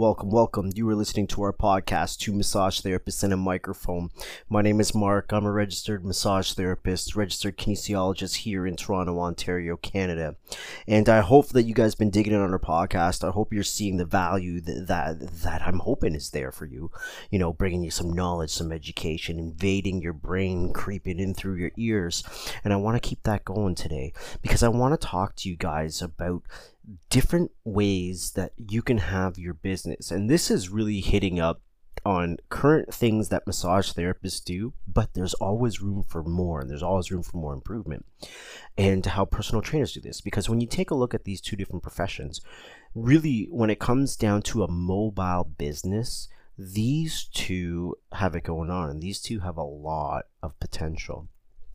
Welcome, welcome. You are listening to our podcast, Two Massage Therapists and a Microphone. My name is Mark. I'm a registered massage therapist, registered kinesiologist here in Toronto, Ontario, Canada. And I hope that you guys been digging in on our podcast. I hope you're seeing the value that, that, that I'm hoping is there for you. You know, bringing you some knowledge, some education, invading your brain, creeping in through your ears. And I want to keep that going today because I want to talk to you guys about different ways that you can have your business. And this is really hitting up on current things that massage therapists do, but there's always room for more and there's always room for more improvement. And how personal trainers do this. Because when you take a look at these two different professions, really, when it comes down to a mobile business, these two have it going on and these two have a lot of potential.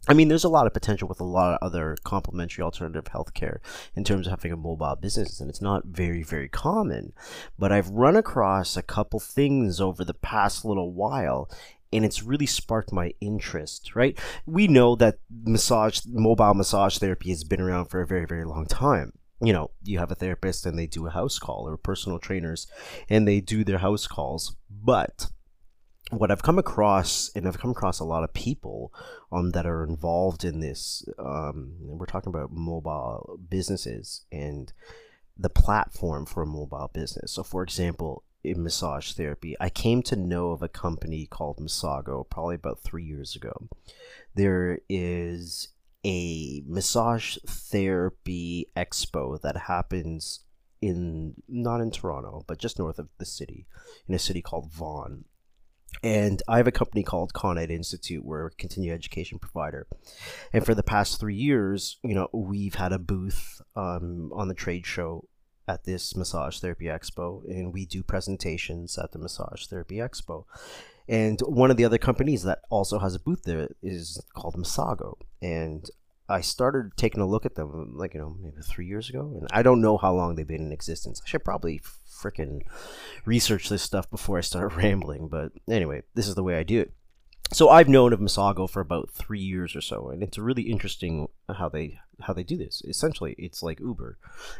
I mean, there's a lot of potential with a lot of other complementary alternative healthcare in terms of having a mobile business, and it's not very, very common. But I've run across a couple things over the past little while, and it's really sparked my interest, right? We know that massage, mobile massage therapy has been around for a very, very long time. You know, you have a therapist and they do a house call, or personal trainers and they do their house calls, but what I've come across, and I've come across a lot of people um, that are involved in this. Um, we're talking about mobile businesses and the platform for a mobile business. So, for example, in massage therapy, I came to know of a company called Massago probably about three years ago. There is a massage therapy expo that happens in not in Toronto, but just north of the city, in a city called Vaughan and I have a company called Con-Ed Institute. We're a continuing education provider. And for the past three years, you know, we've had a booth um, on the trade show at this Massage Therapy Expo, and we do presentations at the Massage Therapy Expo. And one of the other companies that also has a booth there is called Massago. And I started taking a look at them, like, you know, maybe three years ago. And I don't know how long they've been in existence. I should probably freaking research this stuff before I start rambling. But anyway, this is the way I do it. So I've known of Massago for about three years or so, and it's really interesting how they how they do this. Essentially, it's like Uber.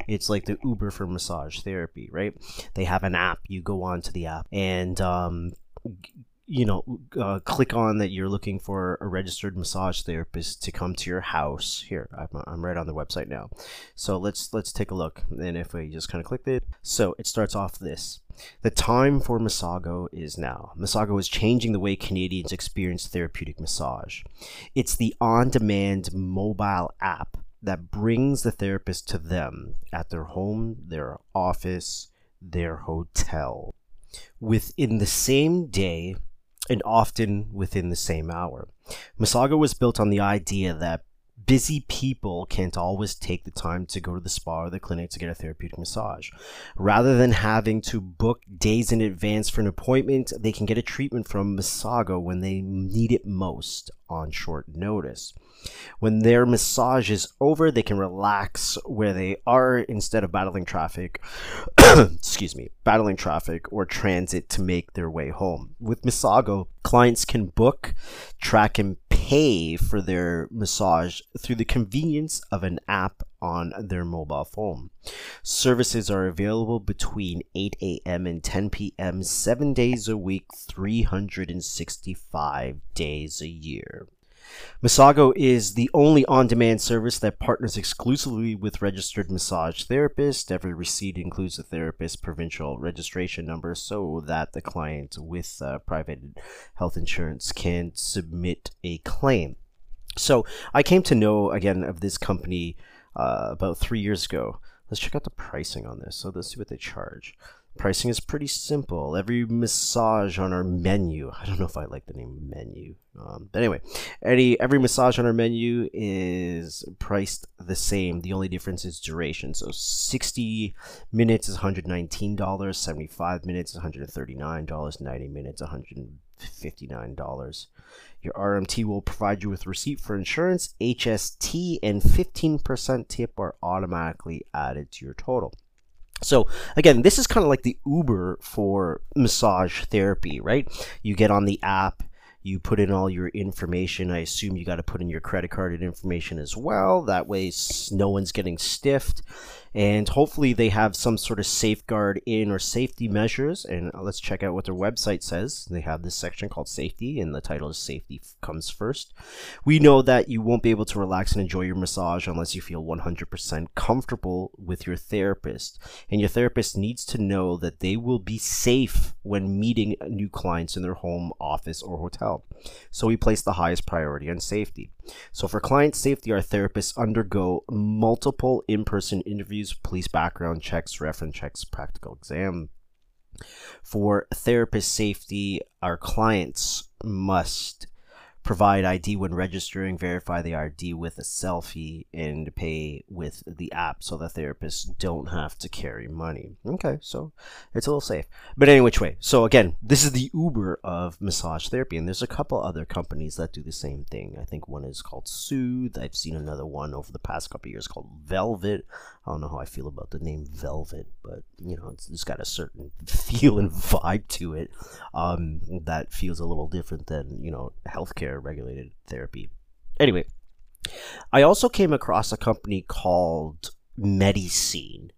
It's like the Uber for massage therapy, right? They have an app. You go onto the app and um, you know, uh, click on that you're looking for a registered massage therapist to come to your house. Here, I'm, I'm right on the website now. So let's let's take a look. And if we just kind of click it, so it starts off this. The time for Massago is now. Massago is changing the way Canadians experience therapeutic massage. It's the on-demand mobile app that brings the therapist to them at their home, their office, their hotel. Within the same day, and often within the same hour. Massago was built on the idea that busy people can't always take the time to go to the spa or the clinic to get a therapeutic massage. Rather than having to book days in advance for an appointment, they can get a treatment from Massago when they need it most on short notice. When their massage is over, they can relax where they are instead of battling traffic, excuse me, battling traffic or transit to make their way home. With Massago, clients can book, track, and pay for their massage through the convenience of an app on their mobile phone. Services are available between 8 a.m. and 10 p.m. seven days a week, 365 days a year. Massago is the only on demand service that partners exclusively with registered massage therapists. Every receipt includes a therapist's provincial registration number so that the client with uh, private health insurance can submit a claim. So I came to know again of this company uh, about three years ago. Let's check out the pricing on this. So let's see what they charge. Pricing is pretty simple. Every massage on our menu, I don't know if I like the name menu, um, but anyway, any every massage on our menu is priced the same. The only difference is duration. So 60 minutes is $119, 75 minutes is $139, 90 minutes $159. Your RMT will provide you with receipt for insurance, HST, and 15% tip are automatically added to your total. So again, this is kind of like the Uber for massage therapy, right? You get on the app, you put in all your information. I assume you got to put in your credit card information as well. That way, no one's getting stiffed. And hopefully they have some sort of safeguard in or safety measures. And uh, let's check out what their website says. They have this section called safety, and the title is Safety Comes First. We know that you won't be able to relax and enjoy your massage unless you feel 100% comfortable with your therapist. And your therapist needs to know that they will be safe when meeting new clients in their home, office, or hotel. So we place the highest priority on safety. So for client safety, our therapists undergo multiple in-person interviews, police background checks, reference checks, practical exam. For therapist safety, our clients must provide ID when registering, verify the ID with a selfie, and pay with the app so the therapists don't have to carry money. Okay, so it's a little safe. But any which way. So again, this is the Uber of massage therapy, and there's a couple other companies that do the same thing. I think one is called Soothe. I've seen another one over the past couple years called Velvet. I don't know how I feel about the name Velvet, but you know, it's, it's got a certain feel and vibe to it um, that feels a little different than you know healthcare regulated therapy. Anyway, I also came across a company called Medicine,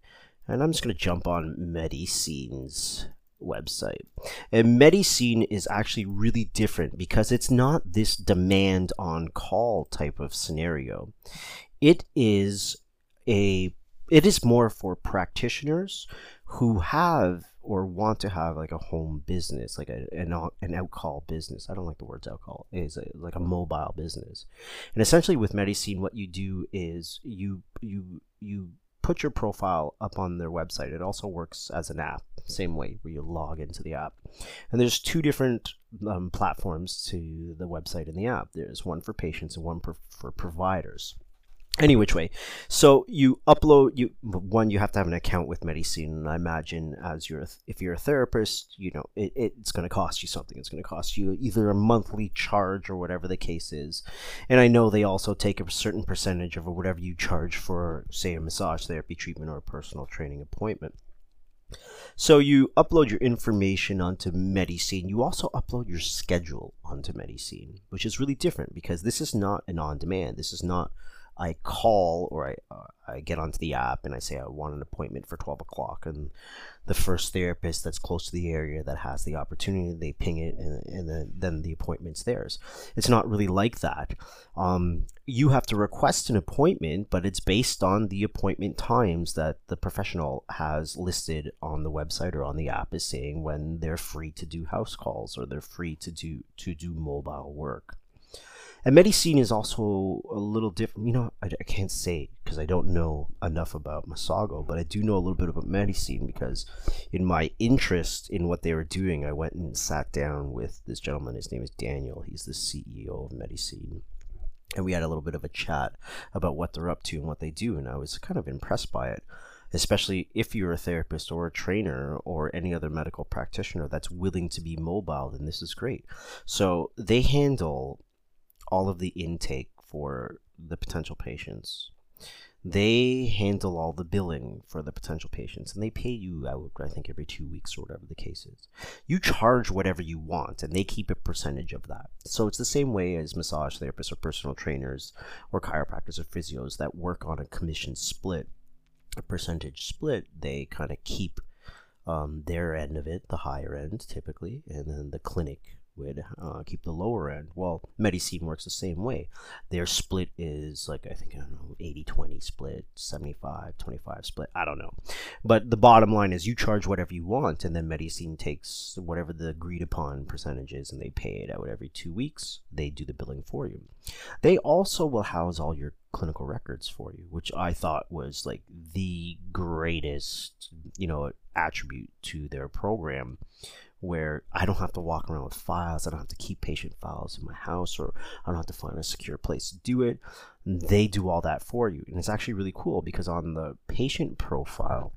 and I'm just going to jump on Medicine's website. And Medicine is actually really different because it's not this demand on call type of scenario. It is a it is more for practitioners who have or want to have like a home business, like a, an, an outcall business. I don't like the words outcall. Is like a mobile business, and essentially with Medicine, what you do is you you you put your profile up on their website. It also works as an app, same way where you log into the app. And there's two different um, platforms to the website and the app. There's one for patients and one for, for providers any which way so you upload you one you have to have an account with medicine i imagine as you're if you're a therapist you know it, it's going to cost you something it's going to cost you either a monthly charge or whatever the case is and i know they also take a certain percentage of whatever you charge for say a massage therapy treatment or a personal training appointment so you upload your information onto Medicine. You also upload your schedule onto Medicine, which is really different because this is not an on-demand. This is not I call or I, uh, I get onto the app and I say I want an appointment for 12 o'clock and the first therapist that's close to the area that has the opportunity they ping it and, and then, then the appointment's theirs. It's not really like that. Um, you have to request an appointment but it's based on the appointment times that the professional has listed on the website or on the app is saying when they're free to do house calls or they're free to do to do mobile work and Medicine is also a little different. You know, I, I can't say because I don't know enough about Massago, but I do know a little bit about Medicine because in my interest in what they were doing, I went and sat down with this gentleman. His name is Daniel. He's the CEO of Medicine. And we had a little bit of a chat about what they're up to and what they do. And I was kind of impressed by it especially if you're a therapist or a trainer or any other medical practitioner that's willing to be mobile, then this is great. So they handle all of the intake for the potential patients. They handle all the billing for the potential patients and they pay you out, I think, every two weeks or whatever the case is. You charge whatever you want and they keep a percentage of that. So it's the same way as massage therapists or personal trainers or chiropractors or physios that work on a commission split, a percentage split. They kind of keep um, their end of it, the higher end typically, and then the clinic would uh, keep the lower end. Well, Medicine works the same way. Their split is like, I think, I don't know, 80 20 split, 75 25 split. I don't know. But the bottom line is you charge whatever you want, and then Medicine takes whatever the agreed upon percentage is and they pay it out every two weeks. They do the billing for you. They also will house all your clinical records for you, which I thought was like the greatest, you know, attribute to their program where I don't have to walk around with files. I don't have to keep patient files in my house or I don't have to find a secure place to do it. They do all that for you. And it's actually really cool because on the patient profile,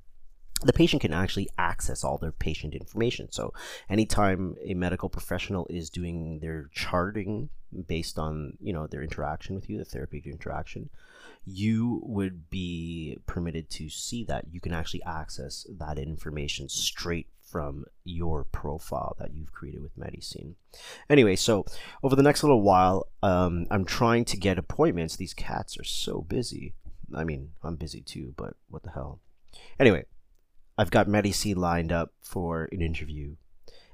the patient can actually access all their patient information. So anytime a medical professional is doing their charting based on, you know, their interaction with you, the therapeutic interaction, you would be permitted to see that. You can actually access that information straight from your profile that you've created with Medicine. Anyway, so over the next little while, um, I'm trying to get appointments. These cats are so busy. I mean, I'm busy too, but what the hell? anyway, I've got Medici lined up for an interview,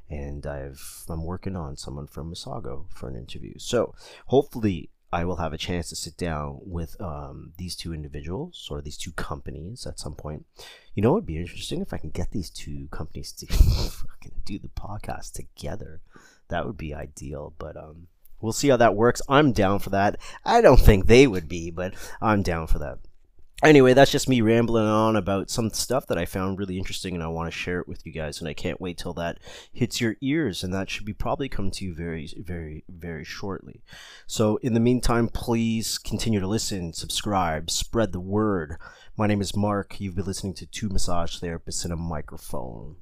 and I've I'm working on someone from Massago for an interview. So hopefully I will have a chance to sit down with um, these two individuals or these two companies at some point. You know, it'd be interesting if I can get these two companies to fucking do the podcast together. That would be ideal, but um, we'll see how that works. I'm down for that. I don't think they would be, but I'm down for that anyway, that's just me rambling on about some stuff that I found really interesting and I want to share it with you guys. And I can't wait till that hits your ears. And that should be probably coming to you very, very, very shortly. So, in the meantime, please continue to listen, subscribe, spread the word. My name is Mark. You've been listening to Two Massage Therapists in a Microphone.